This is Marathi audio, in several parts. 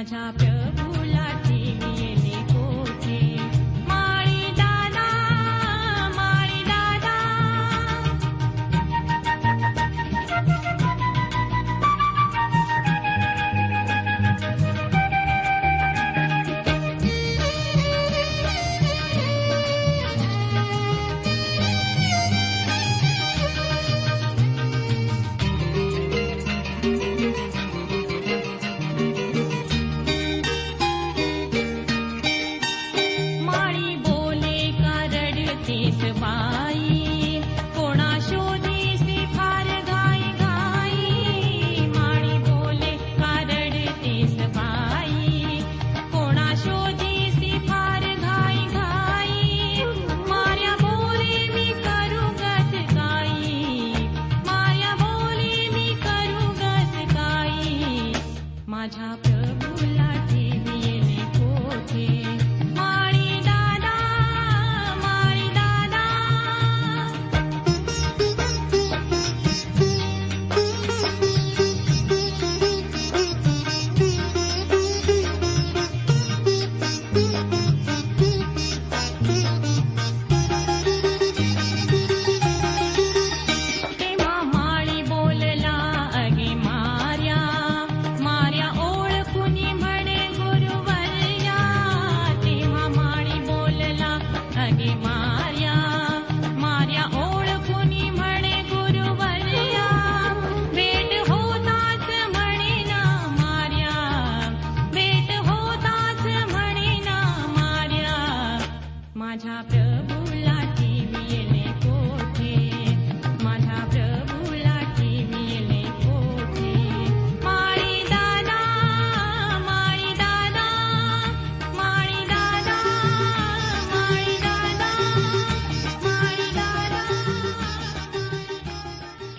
Hajab.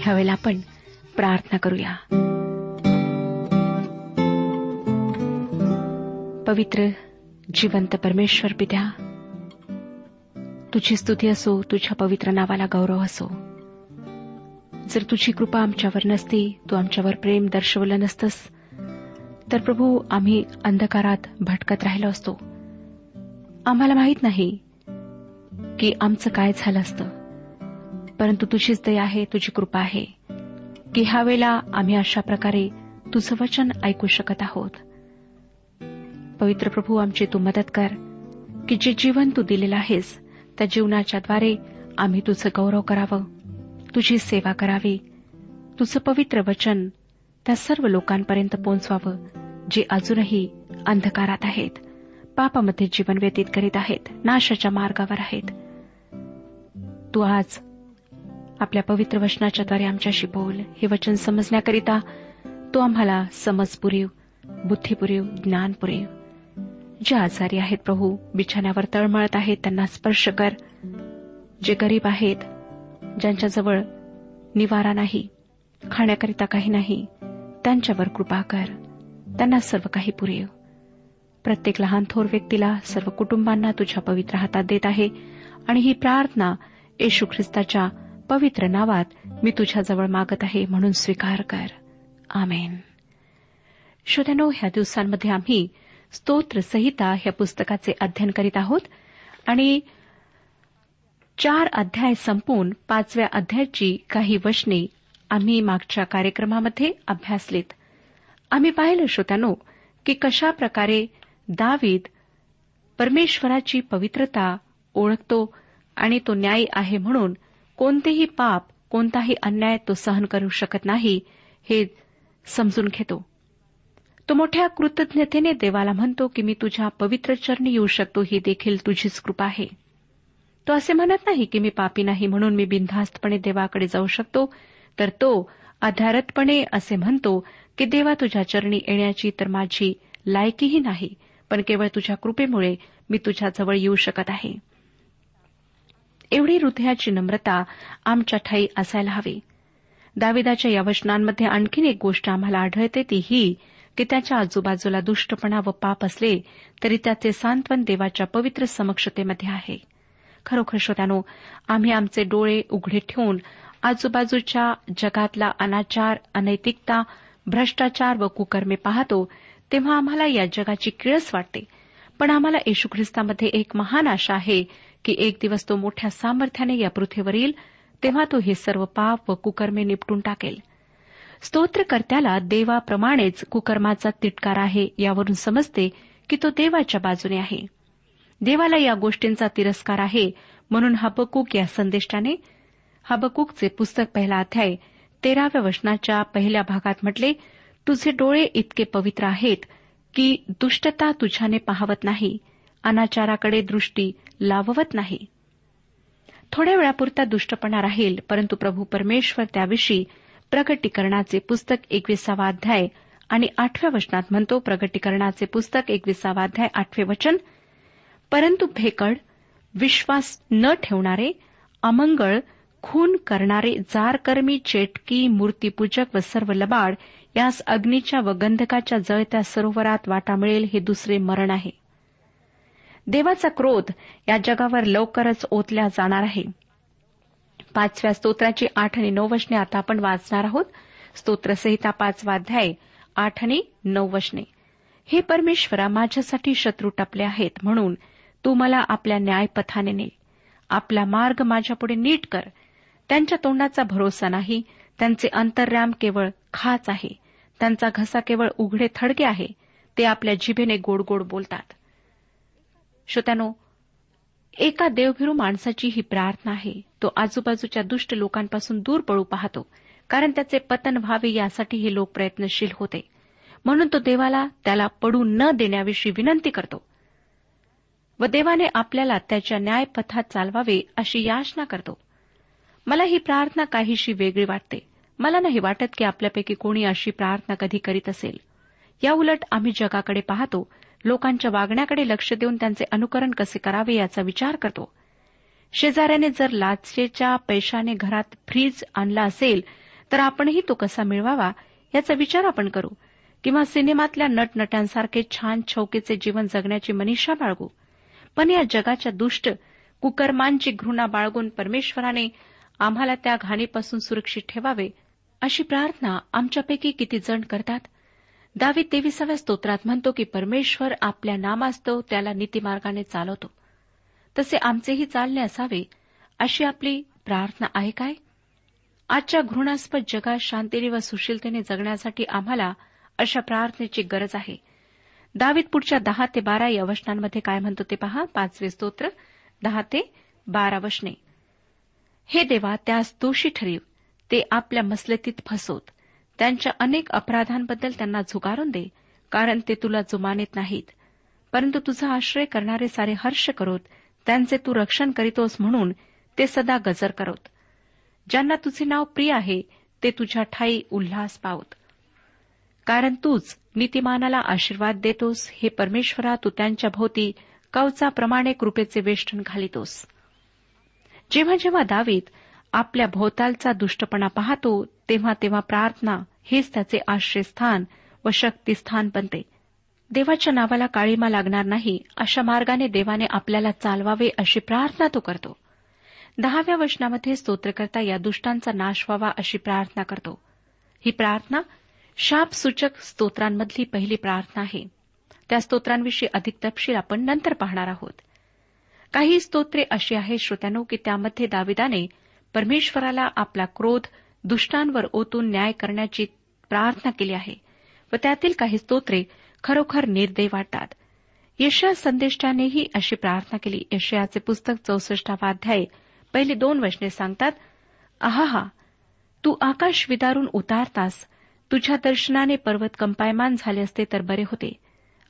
ह्यावेळेला आपण प्रार्थना करूया. पवित्र जिवंत परमेश्वर पित्या तुझी स्तुती असो तुझ्या पवित्र नावाला गौरव असो. जर तुझी कृपा आमच्यावर नसती तू आमच्यावर प्रेम दर्शवलं नसतंस तर प्रभू आम्ही अंधकारात भटकत राहिलो असतो. आम्हाला माहीत नाही की आमचं काय झालं असतं. परंतु तुझीच दया आहे तुझी कृपा आहे की ह्या वेळेला आम्ही अशा प्रकारे तुझं वचन ऐकू शकत आहोत. पवित्र प्रभू आमची तू मदत कर की जे जीवन तू दिलेलं आहेस त्या जीवनाच्याद्वारे आम्ही तुझं गौरव करावं. तुझी सेवा करावी. तुझं पवित्र वचन त्या सर्व लोकांपर्यंत पोहोचवावं जे अजूनही अंधकारात आहेत पापामध्ये जीवन व्यतीत करीत आहेत नाशाच्या मार्गावर आहेत. तू आज आपल्या पवित्र वचनाच्याद्वारे आमच्याशी बोल. हे वचन समजण्याकरिता तू आम्हाला समज पुरीव बुद्धी ज्ञान जे आजारी आहेत प्रभू बिछाण्यावर तळमळत आहेत त्यांना स्पर्श कर. जे गरीब आहेत ज्यांच्याजवळ निवारा नाही खाण्याकरिता काही नाही त्यांच्यावर कृपा कर. त्यांना सर्व काही पुरेव. प्रत्येक लहान थोर व्यक्तीला सर्व कुटुंबांना तुझ्या पवित्र हातात देत आहे आणि ही प्रार्थना येशू ख्रिस्ताच्या पवित्र नावात मी तुझ्याजवळ मागत आहे म्हणून स्वीकार कर. आमेन. श्रोत्यानो ह्या दिवसांमध्ये आम्ही स्तोत्र संहिता ह्या पुस्तकाचे अध्ययन करीत आहोत. आणि चार अध्याय संपून पाचव्या अध्यायाची काही वचने आम्ही मागच्या कार्यक्रमामध्ये अभ्यासलीत. आम्ही पाहिलं श्रोत्यानो की कशा प्रकारे दावीद परमेश्वराची पवित्रता ओळखतो आणि तो न्यायी आहे म्हणून कोणतेही पाप कोणताही अन्याय तो सहन करू शकत नाही हे समजून घेतो. तो मोठ्या कृतज्ञतेने देवाला म्हणतो की मी तुझ्या पवित्र चरणी येऊ शकतो ही देखील तुझीच कृपा आहे. तो असे म्हणत नाही की मी पापी नाही म्हणून मी बिनधास्तपणे देवाकडे जाऊ शकतो तर तो अध्यारतपणे असे म्हणतो की देवा तुझ्या चरणी येण्याची तर माझी लायकीही नाही पण केवळ तुझ्या कृपेमुळे मी तुझ्याजवळ येऊ शकत आहे. एवढी हृदयाची नम्रता आमच्या ठाई असायला हवी. दाविदाच्या या वचनांमध्ये आणखीन एक गोष्ट आम्हाला आढळते ती ही की त्याच्या आजूबाजूला दुष्टपणा व पाप असले तरी त्याचे सांत्वन देवाच्या पवित्र समक्षतेमध्ये आहे. खरोखर श्रोत्यानो आम्ही आमचे डोळे उघडे ठेवून आजूबाजूच्या जगातला अनाचार अनैतिकता भ्रष्टाचार व कुकर्मे पाहतो तेव्हा आम्हाला या जगाची किळस वाटते. पण आम्हाला येशू ख्रिस्तामध्ये एक महान आशा आहे की एक दिवस तो मोठ्या सामर्थ्याने या पृथ्वीवर येईल तेव्हा तो हे सर्व पाप व कुकर्मे निपटून टाकेल. स्तोत्रकर्त्याला देवाप्रमाणेच कुकर्माचा तिटकार आहे यावरून समजते की तो देवाच्या बाजूने आहे. देवाला या गोष्टींचा तिरस्कार आहे म्हणून हबकूक या संदेशाने हबकूकचे पुस्तक पहिला अध्याय तेराव्या वचनाच्या पहिल्या भागात म्हटले तुझे डोळे इतके पवित्र आहेत की दुष्टता तुझ्याने पाहवत नाही अनाचाराकडे दृष्टी लाववत नाही. थोड्या वेळापुरता दुष्टपणा राहील परंतु प्रभू परमेश्वर त्याविषयी प्रगटीकरणाचे पुस्तक एकविसावा अध्याय आणि आठव्या वचनात म्हणतो प्रगटीकरणाचे पुस्तक एकविसावा अध्याय आठवे वचन परंतु भेकड विश्वास न ठेवणारे अमंगळ खून करणारे जारकर्मी चेटकी मूर्तीपूजक व सर्व लबाड यास अग्नीच्या व गंधकाच्या जळत्या सरोवरात वाटा मिळेल हे दुसरे मरण आहे. देवाचा क्रोध या जगावर लवकरच ओतल्या जाणार आहे. पाचव्या स्तोत्राची आठ आणि नऊ वचने आता आपण वाचणार आहोत. स्तोत्रसहिता पाचवा अध्याय आठ आणि नऊ वचने. हे परमेश्वरा माझ्यासाठी शत्रू टपले आहेत म्हणून तू मला आपल्या न्यायपथाने ने आपला मार्ग माझ्यापुढे नीट कर. त्यांच्या तोंडाचा भरोसा नाही. त्यांचे अंतर्याम केवळ खाच आहे. त्यांचा घसा केवळ उघडे थडके आहे. ते आपल्या जिभेने गोड गोड बोलतात. श्रोत्यानो एका देवभिरू माणसाची ही प्रार्थना आहे. तो आजूबाजूच्या दुष्ट लोकांपासून दूर पळू पाहतो. कारण त्याचे पतन व्हावे यासाठी हे लोक प्रयत्नशील होते. म्हणून तो देवाला त्याला पडू न देण्याविषयी विनंती करतो. व देवाने आपल्याला त्याच्या न्यायपथात चालवावे अशी याचना करतो. मला ही प्रार्थना काहीशी वेगळी वाटते. मला नाही वाटत की आपल्यापैकी कोणी अशी प्रार्थना कधी करीत असेल. याउलट आम्ही जगाकडे पाहतो लोकांच्या वागण्याकडे लक्ष देऊन त्यांचे अनुकरण कसे करावे याचा विचार करतो. शेजाऱ्याने जर लाचेच्या पैशाने घरात फ्रीज आणला असेल तर आपणही तो कसा मिळवावा याचा विचार आपण करू किंवा सिनेमातल्या नटनट्यांसारखे छान छौकेचे जीवन जगण्याची मनीषा बाळगू. पण या जगाच्या दुष्ट कुकर्मांची घृणा बाळगून परमेश्वराने आम्हाला त्या घाणीपासून सुरक्षित ठेवावे अशी प्रार्थना आमच्यापैकी किती जण करतात? दावी तेविसाव्या स्तोत्रात म्हणतो की परमेश्वर आपल्या नामास्तव त्याला नीतिमार्गाने चालवतो. तसे आमचेही चालणे असावे अशी आपली प्रार्थना आहे काय? आजच्या घृणास्पद जगात शांतीने व सुशीलतेने जगण्यासाठी आम्हाला अशा प्रार्थनेची गरज आहे. दावीत पुढच्या दहा ते बारा या वचनांमध्ये काय म्हणतो ते पहा? पाचवे स्तोत्र दहा ते बारा वचने. हे देवा त्यास दोषी ठरीव ते आपल्या मसलतीत फसवत त्यांच्या अनेक अपराधांबद्दल त्यांना झुगारून दे कारण ते तुला जुमानेत नाहीत. परंतु तुझा आश्रय करणारे सारे हर्ष करोत त्यांचे तू रक्षण करीतोस म्हणून ते सदा गजर करत. ज्यांना तुझे नाव प्रिय आहे ते तुझ्या ठाई उल्हास पावत. कारण तूच नीतिमानाला आशीर्वाद देतोस हे परमेश्वरा तू त्यांच्या भोवती कवचाप्रमाणे कृपेचे वेष्टन घालितोस. जेव्हा जेव्हा दावीत आपल्या भोवतालचा दुष्टपणा पाहतो तेव्हा तेव्हा प्रार्थना हेच त्याचे आश्रयस्थान व शक्तीस्थान बनते. देवाच्या नावाला काळीमा लागणार नाही अशा मार्गाने देवाने आपल्याला चालवावे अशी प्रार्थना तो करतो. दहाव्या वचनामध्ये स्तोत्रकर्ता या दुष्टांचा नाश व्हावा अशी प्रार्थना करतो. ही प्रार्थना शापसूचक स्तोत्रांमधली पहिली प्रार्थना आहे. त्या स्तोत्रांविषयी अधिक तपशील आपण नंतर पाहणार आहोत. काही स्तोत्रे अशी आहेत श्रोत्यानो की त्यामध्ये दाविदाने परमेश्वराला आपला क्रोध दुष्टांवर ओतून न्याय करण्याची प्रार्थना केली आहे व त्यातील काही स्तोत्रे खरोखर निर्दय वाटतात. यशया संदेष्टानेही अशी प्रार्थना केली. यशयाचे पुस्तक चौसष्टावा अध्याय पहिली दोन वचने सांगतात आहा तू आकाश विदारून उतारतास. तुझ्या दर्शनाने पर्वत कंपायमान झाले असते तर बरे होते.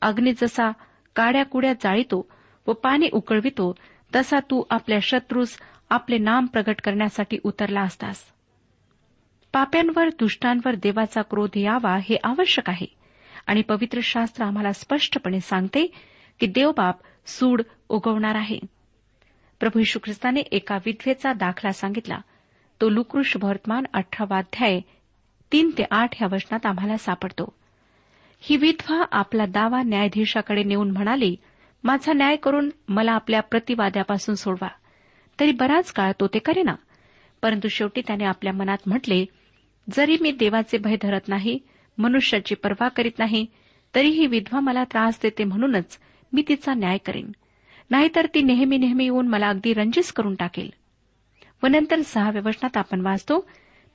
अग्नी जसा काड्या कुड्या जाळीतो व पाणी उकळवितो तसा तू आपल्या शत्रूस आपले नाम प्रगट करण्यासाठी उतरला असतास. पाप्यांवर दुष्टांवर देवाचा क्रोध यावा हे आवश्यक आहे. आणि पवित्र शास्त्र आम्हाला स्पष्टपणे सांगते की देवबाप सूड उगवणार आहे. प्रभू यशू ख्रिस्ताने एका विधवेचा दाखला सांगितला. तो लुकृष वर्तमान अठरावाध्याय तीन ते आठ या वचनात आम्हाला सापडतो. ही विधवा आपला दावा न्यायाधीशाकडे नेऊन म्हणाली माझा न्याय करून मला आपल्या प्रतिवाद्यापासून सोडवा. तरी बराच काळ तो ते करेना. परंतु शेवटी त्याने आपल्या मनात म्हटले जरी मी देवाचे भय धरत नाही मनुष्याची पर्वा करीत नाही तरीही विधवा मला त्रास देते म्हणूनच मी तिचा न्याय करेन. नाहीतर ती नेहमी नेहमी येऊन मला अगदी रंजिस करून टाकेल. व नंतर सहाव्या वचनात आपण वाचतो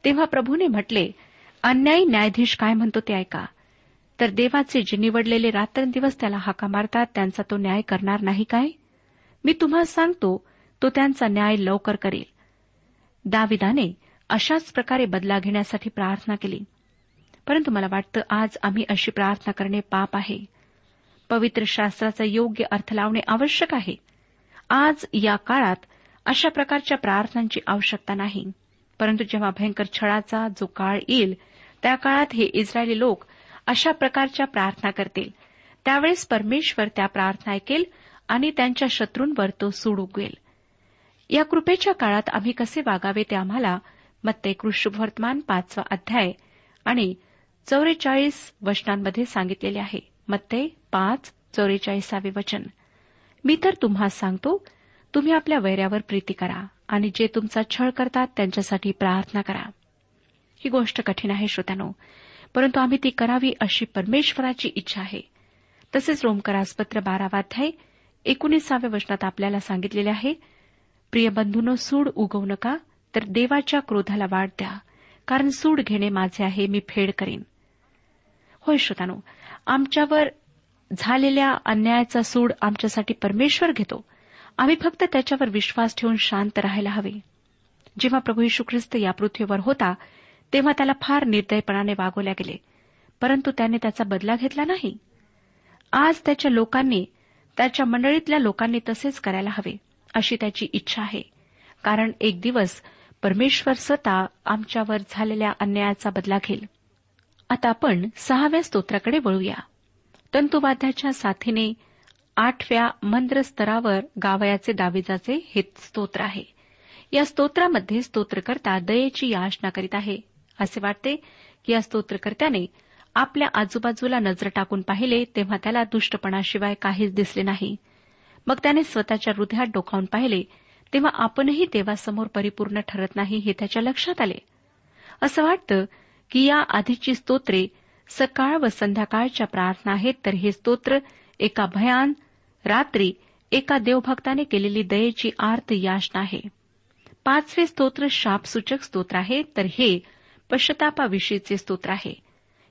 तेव्हा प्रभूने म्हटले अन्यायी न्यायाधीश काय म्हणतो ते ऐका. तर देवाचे जे निवडलेले रात्रंदिवस त्याला हाका मारतात त्यांचा तो न्याय करणार नाही काय? मी तुम्हाला सांगतो तो त्यांचा न्याय लवकर करेल. दाविदाने अशाच प्रकारे बदला घेण्यासाठी प्रार्थना केली. परंतु मला वाटतं आज आम्ही अशी प्रार्थना करणे पाप आहे. पवित्र शास्त्राचा योग्य अर्थ लावणे आवश्यक आहे. आज या काळात अशा प्रकारच्या प्रार्थनांची आवश्यकता नाही. परंतु जेव्हा भयंकर छळाचा जो काळ येईल त्या काळात हे इस्रायली लोक अशा प्रकारच्या प्रार्थना करतील. त्यावेळेस परमेश्वर त्या प्रार्थना ऐकेल आणि त्यांच्या शत्रूंवर तो सूड उगवेल. या कृपेच्या काळात आम्ही कसे वागावे ते आम्हाला मत्ते कृष्णवर्तमान पाचवा अध्याय आणि चौवेचाळीस वचनांमध्ये सांगितलेले आहे. मत्ते पाच चौवेचाळीसावे वचन. मी तर तुम्हा सांगतो तुम्ही आपल्या वैऱ्यावर प्रीती करा आणि जे तुमचा छळ करतात त्यांच्यासाठी प्रार्थना करा. ही गोष्ट कठीण आहे श्रोत्यानो परंतु आम्ही ती करावी अशी परमेश्वराची इच्छा आहे. तसेच रोमकरासपत्र बारावाध्याय एकोणीसाव्या वचनात आपल्याला सांगितलेले आहे प्रिय बंधूनो सूड उगवू नका तर देवाच्या क्रोधाला वाढ द्या कारण सूड घेणे माझे आहे मी फेड करीन. होय श्रोतानो आमच्यावर झालेल्या अन्यायाचा सूड आमच्यासाठी परमेश्वर घेतो. आम्ही फक्त त्याच्यावर विश्वास ठेवून शांत राहायला हवे. जेव्हा प्रभू यशू ख्रिस्त या पृथ्वीवर होता तेव्हा त्याला फार निर्दयपणाने वागवल्या गेले परंतु त्याने त्याचा बदला घेतला नाही. आज त्याच्या लोकांनी त्याच्या मंडळीतल्या लोकांनी तसेच करायला हवे. अशी त्याची इच्छा आहे. कारण एक दिवस परमेश्वर स्वतः आमच्यावर झालेल्या अन्यायाचा बदला घेईल. आता आपण सहाव्या स्तोत्राकडे वळूया. तंतुवाद्याच्या साथीने आठव्या मंत्र स्तरावर गावयाचे दाविजाचे हे स्तोत्र आहे. या स्तोत्रामध्ये स्तोत्रकर्ता दयेची याचना करीत आहे. असे वाटते की या स्तोत्रकर्त्याने आपल्या आजूबाजूला नजर टाकून पाहिले तेव्हा त्याला दुष्टपणाशिवाय काहीच दिसले नाही. मग त्याने स्वतःच्या हृदयात डोकावून पाहिले तेव्हा आपणही देवासमोर परिपूर्ण ठरत नाही हे त्याच्या लक्षात आले. असं वाटतं की या आधीची स्तोत्रे सकाळ व संध्याकाळच्या प्रार्थना आहेत तर हे स्तोत्र एका भयान रात्री एका देवभक्ताने केलेली दयेची आर्त याचना आहे. पाचवे स्तोत्र शापसूचक स्तोत्र आहे तर हे पश्चतापाविषयीचे स्तोत्र आहे.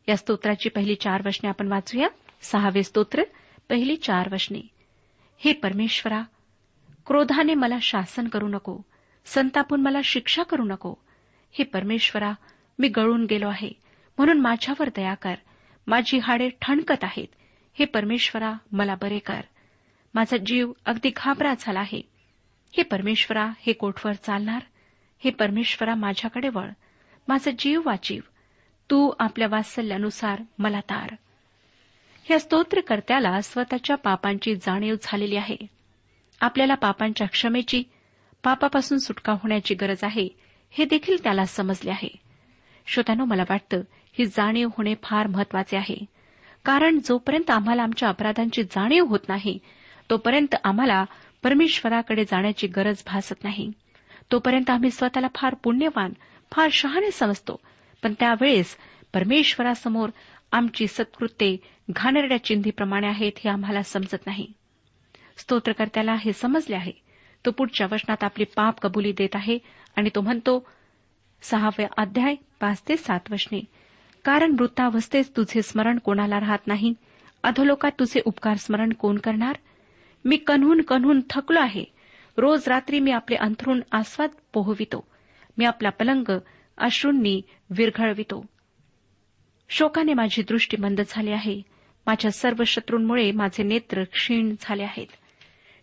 या स्तोत्राची पहिली चार वचने आपण वाचूया. सहावे स्तोत्र पहिली चार वचने. हे परमेश्वरा क्रोधाने मला शासन करू नको संतापून मला शिक्षा करू नको. हे परमेश्वरा मी गळून गेलो आहे म्हणून माझ्यावर दया कर. माझी हाडे ठणकत आहेत. हे परमेश्वरा मला बरे कर. माझा जीव अगदी घाबरा झाला आहे. हे परमेश्वरा हे कोठवर चालणार? हे परमेश्वरा माझ्याकडे वळ. माझा जीव वाचीव. तू आपल्या वात्सल्यानुसार मला तार. या स्तोत्रकर्त्याला स्वतःच्या पापांची जाणीव झालेली आहे. आपल्याला पापांच्या क्षमेची पापापासून सुटका होण्याची गरज आहे हे देखील त्याला समजले आहे. श्रोत्यानो मला वाटतं ही जाणीव होणे फार महत्त्वाचे आहे. कारण जोपर्यंत आम्हाला आमच्या अपराधांची जाणीव होत नाही तोपर्यंत आम्हाला परमेश्वराकडे जाण्याची गरज भासत नाही. तोपर्यंत आम्ही स्वतःला फार पुण्यवान फार शहाणे समजतो. पण त्यावेळेस परमेश्वरासमोर आमची सत्कृत्ये घाणेरड्या चिंधीप्रमाणे आहेत हे आम्हाला समजत नाही. स्तोत्रकर्त्याला हे समजले आहे. तो पुढच्या वचनात आपली पाप कबुली देत आहे आणि तो म्हणतो सहाव्या अध्याय पाच ते सात वचने कारण वृत्तावस्थेत तुझे स्मरण कोणाला राहत नाही? अधोलोकात तुझे उपकार स्मरण कोण करणार? मी कन्हून कन्हून थकलो आहे. रोज रात्री मी आपले अंथरुण आस्वाद पोहवितो. मी आपला पलंग अश्रूंनी विरघळवितो. शोकाने माझी दृष्टी मंद झाली आहे. माझ्या सर्व शत्रूंमुळे माझे नेत्र क्षीण झाले आहेत.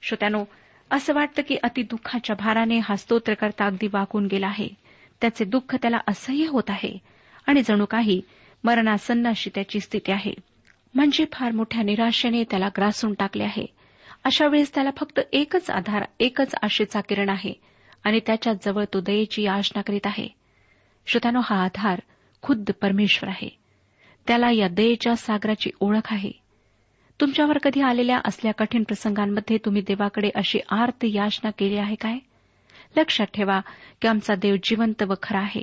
श्रोत्यानो असं वाटतं की अतिदुःखाच्या भाराने हा स्तोत्रकर्ता अगदी वाकून गेला आहे. त्याचे दुःख त्याला असह्य होत आहे. आणि जणू काही मरणासन्न अशी त्याची स्थिती आहे. म्हणजे फार मोठ्या निराशेने त्याला ग्रासून टाकले आहे. अशा वेळेस त्याला फक्त एकच आधार एकच आशेचा किरण आहे. आणि त्याच्याजवळ तो दयेची याचना करीत आहे. श्रोत्यानो हा आधार खुद्द परमेश्वर आहे. त्याला या दयेच्या सागराची ओळख आहे. तुमच्यावर कधी आलेल्या असल्या कठीण प्रसंगांमध्ये तुम्ही देवाकडे अशी आर्त याचना केली आहे काय? लक्षात ठेवा की आमचा देव जिवंत व खरा आहे.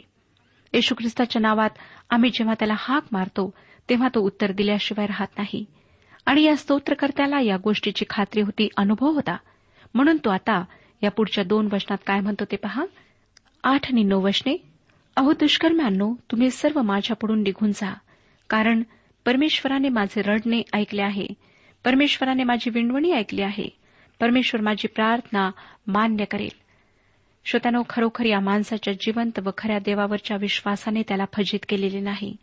येशू ख्रिस्ताच्या नावात आम्ही जेव्हा त्याला हाक मारतो तेव्हा तो उत्तर दिल्याशिवाय राहत नाही. आणि या स्तोत्रकर्त्याला या गोष्टीची खात्री होती अनुभव होता. म्हणून तो आता या पुढच्या दोन वचनात काय म्हणतो ते पहा. आठ आणि नऊ वचने अहो दुष्कर्म्यांनो तुम्ही सर्व माझ्यापुढून निघून जा. कारण परमेश्वराने माझे रडणे ऐकले आहे. परमेश्वराने माझी विणवणी ऐकली आहे. परमेश्वर माझी प्रार्थना मान्य करेल. श्रोत्यानो खरोखर या माणसाच्या जिवंत व खऱ्या देवावरच्या विश्वासाने त्याला फजित केलेले नाही.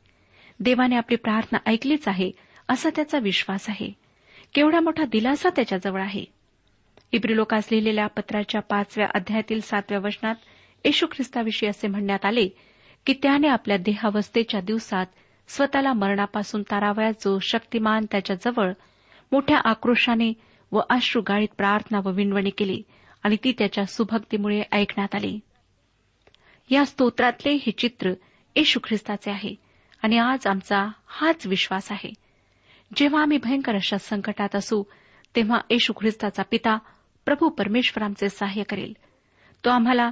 देवाने आपली प्रार्थना ऐकलीच आहे असा त्याचा विश्वास आहे. केवढा मोठा दिलासा त्याच्याजवळ आहे. इब्रिलोकास लिहिलेल्या पत्राच्या पाचव्या अध्यायातील सातव्या वचनात येशू ख्रिस्ताविषयी असे म्हणण्यात आले की त्याने आपल्या देहावस्थेच्या दिवसात स्वतःला मरणापासून तारावयात जो शक्तिमान त्याच्याजवळ मोठ्या आक्रोशाने व अश्रुगाळीत प्रार्थना व विणवणी केली आणि ती त्याच्या सुभक्तीमुळे ऐकण्यात आली. या स्तोत्रातले हे चित्र येशू ख्रिस्ताचे आहे आणि आज आमचा हाच विश्वास आहे. जेव्हा आम्ही भयंकर अशा संकटात असू तेव्हा येशू ख्रिस्ताचा पिता प्रभू परमेश्वर आमचे सहाय्य करेल. तो आम्हाला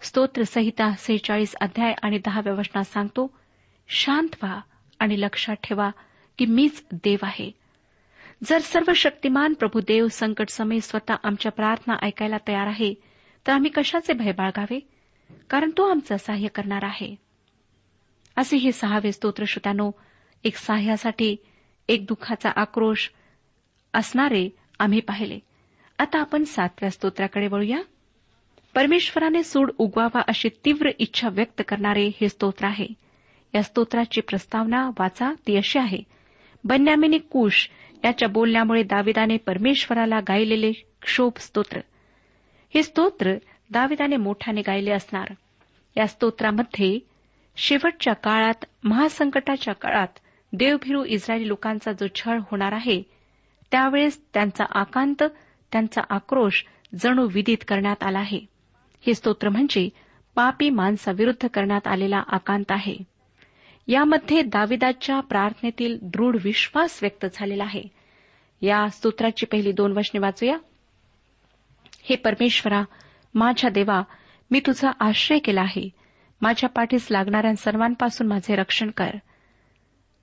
स्तोत्रसहिता सेहेचाळीस अध्याय आणि दहाव्या वचनात सांगतो शांत व्हा आणि लक्षात ठेवा की मीच देव आहे. जर सर्व शक्तिमान प्रभू देव संकट समय स्वतः आमच्या प्रार्थना ऐकायला तयार आहे तर आम्ही कशाचे भय बाळगावे? कारण तो आमचं सहाय्य करणार आहे. असे हे सहावे स्तोत्र श्रोत्यानो एक सहाय्यासाठी एक दुःखाचा आक्रोश असणारे आम्ही पाहिले. आता आपण सातव्या स्तोत्राकडे वळूया. परमेश्वराने सूड उगवावा अशी तीव्र इच्छा व्यक्त करणारे हे स्तोत्र आहे. या स्तोत्राची प्रस्तावना वाचा ती अशी आहे. बन्यामिनी कुश याच्या बोलण्यामुळे दाविदाने परमेश्वराला गायलेले क्षोभ स्तोत्र. हे स्तोत्र दाविदाने मोठ्याने गायले असणार. या स्तोत्रामध्ये शेवटच्या काळात महासंकटाच्या काळात देवभिरू इस्रायली लोकांचा जो छळ होणार आहे त्यावेळेस त्यांचा आकांत त्यांचा आक्रोश जणू विदित करण्यात आला आहे. हे स्तोत्र म्हणजे पापी माणसाविरुद्ध करण्यात आलेला आकांत आहे. यामध्ये दाविदाच्या प्रार्थनेतील दृढ विश्वास व्यक्त झालेला आहे. या स्तोत्राची पहिली दोन वचने वाचूया. हे परमेश्वरा माझ्या देवा मी तुझा आश्रय केला आहे. माझ्या पाठीस लागणाऱ्या सर्वांपासून माझे रक्षण कर.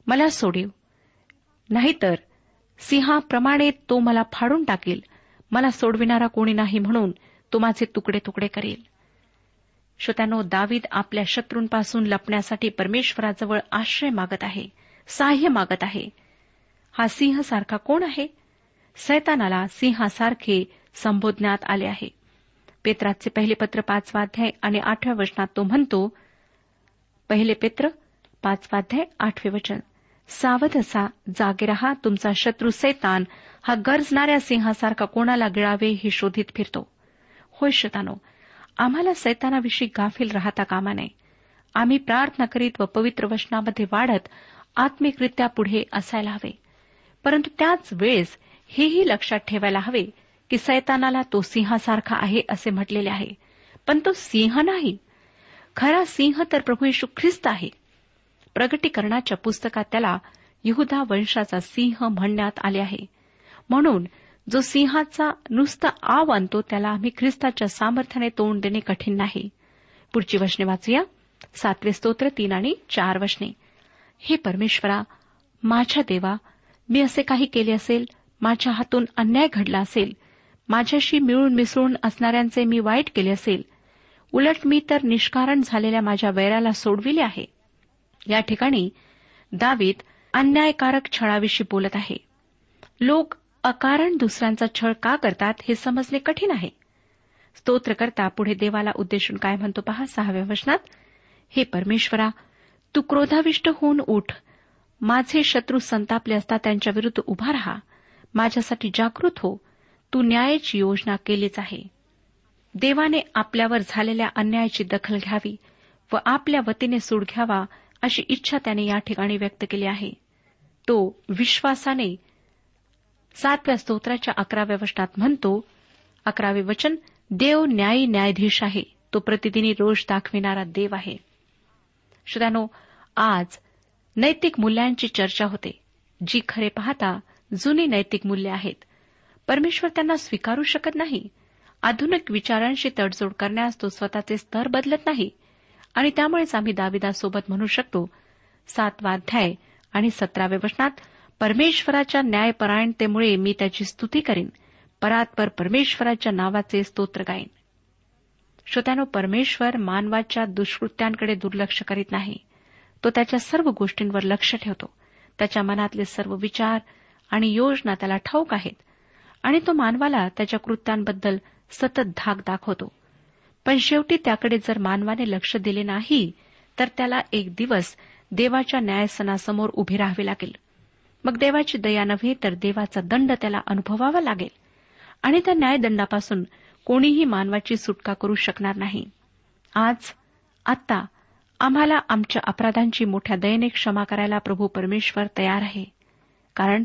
मला सोडीव. नाहीतर सिंहाप्रमाणे तो मला फाडून टाकेल. मला सोडविणारा कोणी नाही म्हणून तो माझे तुकडे तुकडे करेल. श्रोत्यानो दावीद आपल्या शत्रूंपासून लपण्यासाठी परमेश्वराजवळ आश्रय मागत आहे सहाय्य मागत आहे. हा सिंहसारखा कोण आहे? सैतानाला सिंहासारखे संबोधण्यात आले आहे. पेत्राचे पहिले पत्र पाचवाध्याय आणि आठव्या वचनात तो म्हणतो पहिले पेत्र पाचवाध्याय आठवे वचन. सावध असा जागे रहा तुमचा शत्रू सैतान हा गरजणाऱ्या सिंहासारखा कोणाला गिळावे हे शोधित फिरतो. होय श्रोतानो आम्हाला सैतानाविषयी गाफील राहता कामा नये. आम्ही प्रार्थना करीत व पवित्र वचनामध्ये वाढत आत्मिकरित्या पुढे असायला हवे. परंतु त्याच वेळेस हेही लक्षात ठेवायला हवे की सैतानाला तो सिंहासारखा आहे असे म्हटलेले आहे. पण तो सिंह नाही. खरा सिंह तर प्रभू येशू ख्रिस्त आहे. प्रगटीकरणाच्या पुस्तकात त्याला यहुदा वंशाचा सिंह म्हणण्यात आले आहे. म्हणून जो सिंहाचा नुसता आव आणतो त्याला आम्ही ख्रिस्ताच्या सामर्थ्याने तोंड देणे कठीण नाही. पुढची वचने वाचूया. सातवे स्तोत्र तीन आणि चार वचने. हे परमेश्वरा माझ्या देवा मी असे काही केले असेल माझ्या हातून अन्याय घडला असेल माझ्याशी मिळून मिसळून असणाऱ्यांचे मी वाईट केले असेल उलट मी तर निष्कारण झालेल्या माझ्या वैराला सोडविले आहे. या ठिकाणी दावीत अन्यायकारक छळाविषयी बोलत आहे. लोक अकारण दुसऱ्यांचा छळ का करतात हे समजणे कठीण आहे. स्तोत्रकर्ता पुढे देवाला उद्देशून काय म्हणतो पहा सहाव्या वचनात हे परमेश्वरा तू क्रोधाविष्ट होऊन उठ. माझे शत्रू संतापले असता त्यांच्या विरुद्ध उभा राहा. माझ्यासाठी जागृत हो. तू न्यायाची योजना केलीच आहे. देवाने आपल्यावर झालेल्या अन्यायाची दखल घ्यावी व आपल्या वतीने सूड घ्यावा अशी इच्छा त्याने या ठिकाणी व्यक्त केली आहे. तो विश्वासाने सातव्या स्तोत्राच्या अकराव्या वचनात म्हणतो अकरावे वचन देव न्यायी न्यायाधीश आहे. तो प्रतिदिनी रोष दाखविणारा देव आहे. श्रोत्यानो आज नैतिक मूल्यांची चर्चा होते. जी खरे पाहता जुनी नैतिक मूल्य आहेत. परमेश्वर त्यांना स्वीकारू शकत नाही. आधुनिक विचारांशी तडजोड करण्यास तो स्वतःचे स्तर बदलत नाही. आणि त्यामुळेच आम्ही दाविदासोबत म्हणू शकतो सातवा अध्याय आणि सतराव्या वचनात परमेश्वराच्या न्यायपरायणतेमुळे मी त्याची स्तुती करीन. परात्पर परमेश्वराच्या नावाचे स्तोत्र गाईन. श्रोत्यानो परमेश्वर मानवाच्या दुष्कृत्यांकडे दुर्लक्ष करीत नाही. तो त्याच्या सर्व गोष्टींवर लक्ष ठेवतो. त्याच्या मनातले सर्व विचार आणि योजना त्याला ठाऊक आहेत. आणि तो मानवाला त्याच्या कृत्यांबद्दल सतत धाक दाखवतो. पण शेवटी त्याकडे जर मानवाने लक्ष दिले नाही तर त्याला एक दिवस देवाच्या न्यायसनासमोर उभे राहावे लागेल. मग देवाची दया नव्हे तर देवाचा दंड त्याला अनुभवावा लागेल. आणि त्या न्यायदंडापासून कोणीही मानवाची सुटका करू शकणार नाही. आज आत्ता आम्हाला आमच्या अपराधांची मोठ्या दयेने क्षमा करायला प्रभू परमेश्वर तयार आहे. कारण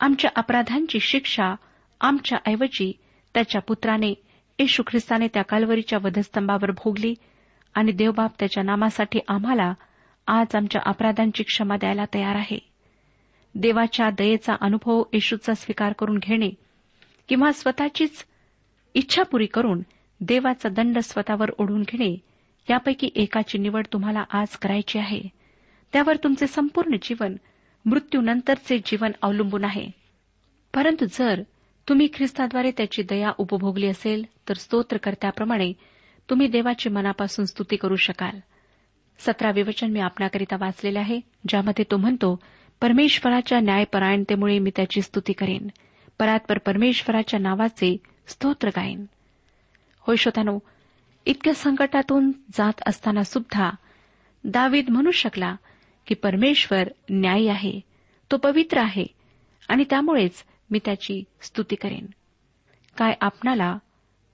आमच्या अपराधांची शिक्षा आमच्या ऐवजी त्याच्या पुत्राने येशू ख्रिस्ताने त्या कालवरीच्या वधस्तंभावर भोगली आणि देवबाप त्याच्या नामासाठी आम्हाला आज आमच्या अपराधांची क्षमा द्यायला तयार आहे. देवाच्या दयेचा अनुभव येशूचा स्वीकार करून घेणे किंवा स्वतःचीच इच्छा पुरी करून देवाचा दंड स्वतःवर ओढून घेणे यापैकी एकाची निवड तुम्हाला आज करायची आहे. त्यावर तुमचे संपूर्ण जीवन मृत्यूनंतरचे जीवन अवलंबून आहे. परंतु जर तुम्ही ख्रिस्ताद्वारे त्याची दया उपभोगली असेल तर स्तोत्रकर्त्याप्रमाणे तुम्ही देवाची मनापासून स्तुती करू शकाल. सतरावे वचन मी आपणाकरिता वाचलेले आहे ज्यामध्ये तो म्हणतो परमेश्वराच्या न्यायपरायणतेमुळे मी त्याची स्तुती करेन. परात्पर परमेश्वराच्या नावाचे स्तोत्र गायन होय श्रोतानो इतक्या संकटातून जात असताना सुद्धा दावीद म्हणू शकला की परमेश्वर न्यायी आहे तो पवित्र आहे आणि त्यामुळेच मी त्याची स्तुती करेन. काय आपणाला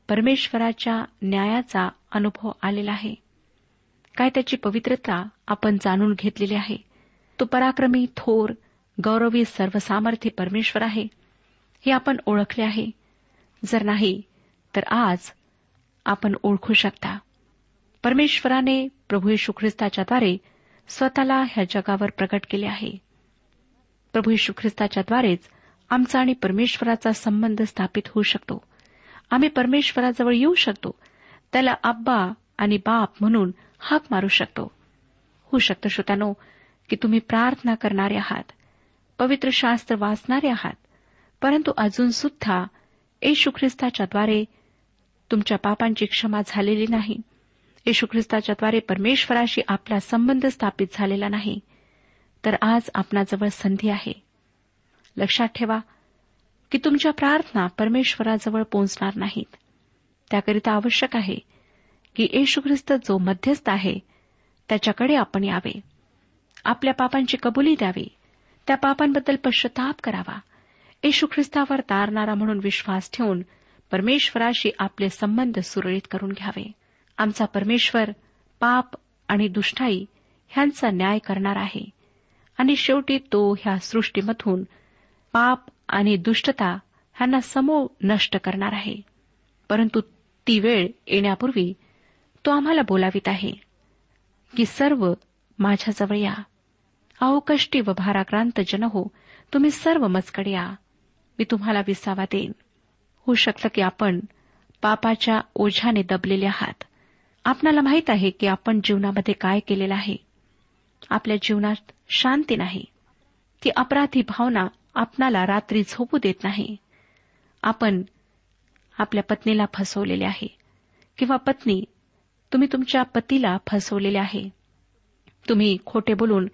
परमेश्वराच्या न्यायाचा अनुभव आलेला आहे? काय त्याची पवित्रता आपण जाणून घेतलेली आहे? तो पराक्रमी थोर गौरवी सर्वसामर्थ्य परमेश्वर आहे. हे आपण ओळखले आहे. जर नाही तर आज आपण ओळखू शकता. परमेश्वराने प्रभू येशू ख्रिस्ताच्याद्वारे स्वतःला ह्या जगावर प्रकट केले आहे. प्रभू येशू ख्रिस्ताच्याद्वारेच आमचा आणि परमेश्वराचा संबंध स्थापित होऊ शकतो. आम्ही परमेश्वराजवळ येऊ शकतो. त्याला आब्बा आणि बाप म्हणून हाक मारू शकतो. होऊ शकतं श्रोत्यानो की तुम्ही प्रार्थना करणारे आहात पवित्र शास्त्र वाचणारे आहात परंतु अजून सुद्धा येशू ख्रिस्ताच्याद्वारे तुमच्या पापांची क्षमा झालेली नाही. येशू ख्रिस्ताच्याद्वारे परमेश्वराशी आपला संबंध स्थापित झालेला नाही. तर आज आपणाजवळ संधी आहे. लक्षात ठेवा की तुमच्या प्रार्थना परमेश्वराजवळ पोहोचणार नाहीत. त्याकरिता आवश्यक आहे की येशू ख्रिस्त जो मध्यस्थ आहे त्याच्याकडे आपण यावे. आपल्या पापांची कबुली द्यावी. त्या पापांबद्दल पश्चाताप करावा. येशू ख्रिस्तावर तारणारा म्हणून विश्वास ठेवून परमेश्वराशी आपले संबंध सुरळीत करून घ्यावे. आमचा परमेश्वर पाप आणि दुष्टाई ह्यांचा न्याय करणार आहे. आणि शेवटी तो ह्या सृष्टीमधून पाप आणि दुष्टता ह्यांना समो नष्ट करणार आहे. परंतु ती वेळ येण्यापूर्वी तो आम्हाला बोलावित आहे की सर्व माझ्याजवळ या. अहो कष्टी व भाराक्रांत जन हो तुम्ही सर्व मजकड या मी तुम्हाला विसावा देईन. होऊ शकतं की आपण पापाच्या ओझ्याने दबलेले आहात. आपणाला माहीत आहे की आपण जीवनामध्ये काय केलेलं आहे. आपल्या जीवनात शांती नाही. ती अपराधी भावना आपणाला रात्री झोपू देत नाही. आपण आपल्या पत्नीला फसवलेले आहे. किंवा पत्नी तुम्ही तुमच्या पतीला फसवलेले आहे. तुम्ही खोटे बोलून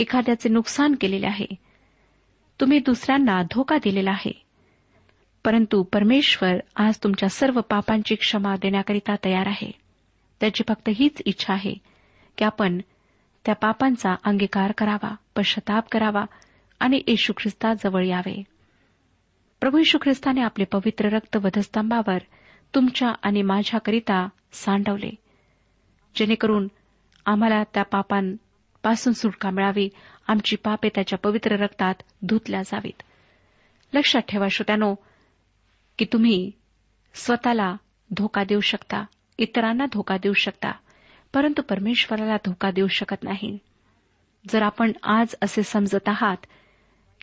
एखाद्याचे नुकसान केलेले आहे. तुम्ही दुसऱ्यांना धोका दिलेला आहे. परंतु परमेश्वर आज तुमच्या सर्व पापांची क्षमा देण्याकरिता तयार आहे. त्याची फक्त हीच इच्छा आहे की आपण त्या पापांचा अंगीकार करावा पश्चाताप करावा आणि येशू ख्रिस्ताजवळ यावे. प्रभू येशू ख्रिस्ताने आपले पवित्र रक्त वधस्तंभावर तुमच्या आणि माझ्याकरिता सांडवले जेणेकरून आम्हाला त्या पापां पासून सुटका मिळावी आमची पापे त्याच्या पवित्र रक्तात धुतल्या जावीत. लक्षात ठेवा श्रोत्यानो की तुम्ही स्वतःला धोका देऊ शकता इतरांना धोका देऊ शकता परंतु परमेश्वराला धोका देऊ शकत नाही. जर आपण आज असे समजत आहात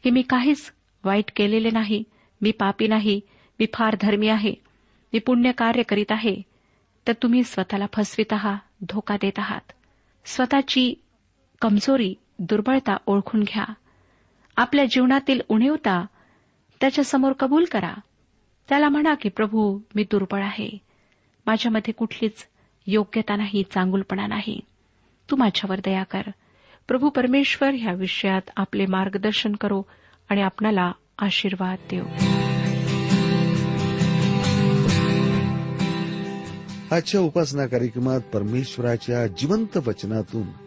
की मी काहीच वाईट केलेले नाही मी पापी नाही मी फार धर्मी आहे मी पुण्य कार्य करीत आहे तर तुम्ही स्वतःला फसवित आहात धोका देत आहात. स्वतःची कमजोरी दुर्बळता ओळखून घ्या. आपल्या जीवनातील उणीवता त्याच्यासमोर कबूल करा. त्याला म्हणा की प्रभू मी दुर्बळ आहे. माझ्यामध्ये कुठलीच योग्यता नाही चांगुलपणा नाही. तू माझ्यावर दया कर. प्रभू परमेश्वर ह्या विषयात आपले मार्गदर्शन करो आणि आपणाला आशीर्वाद देऊ आजच्या उपासना कार्यक्रमात परमेश्वराच्या जिवंत वचनातून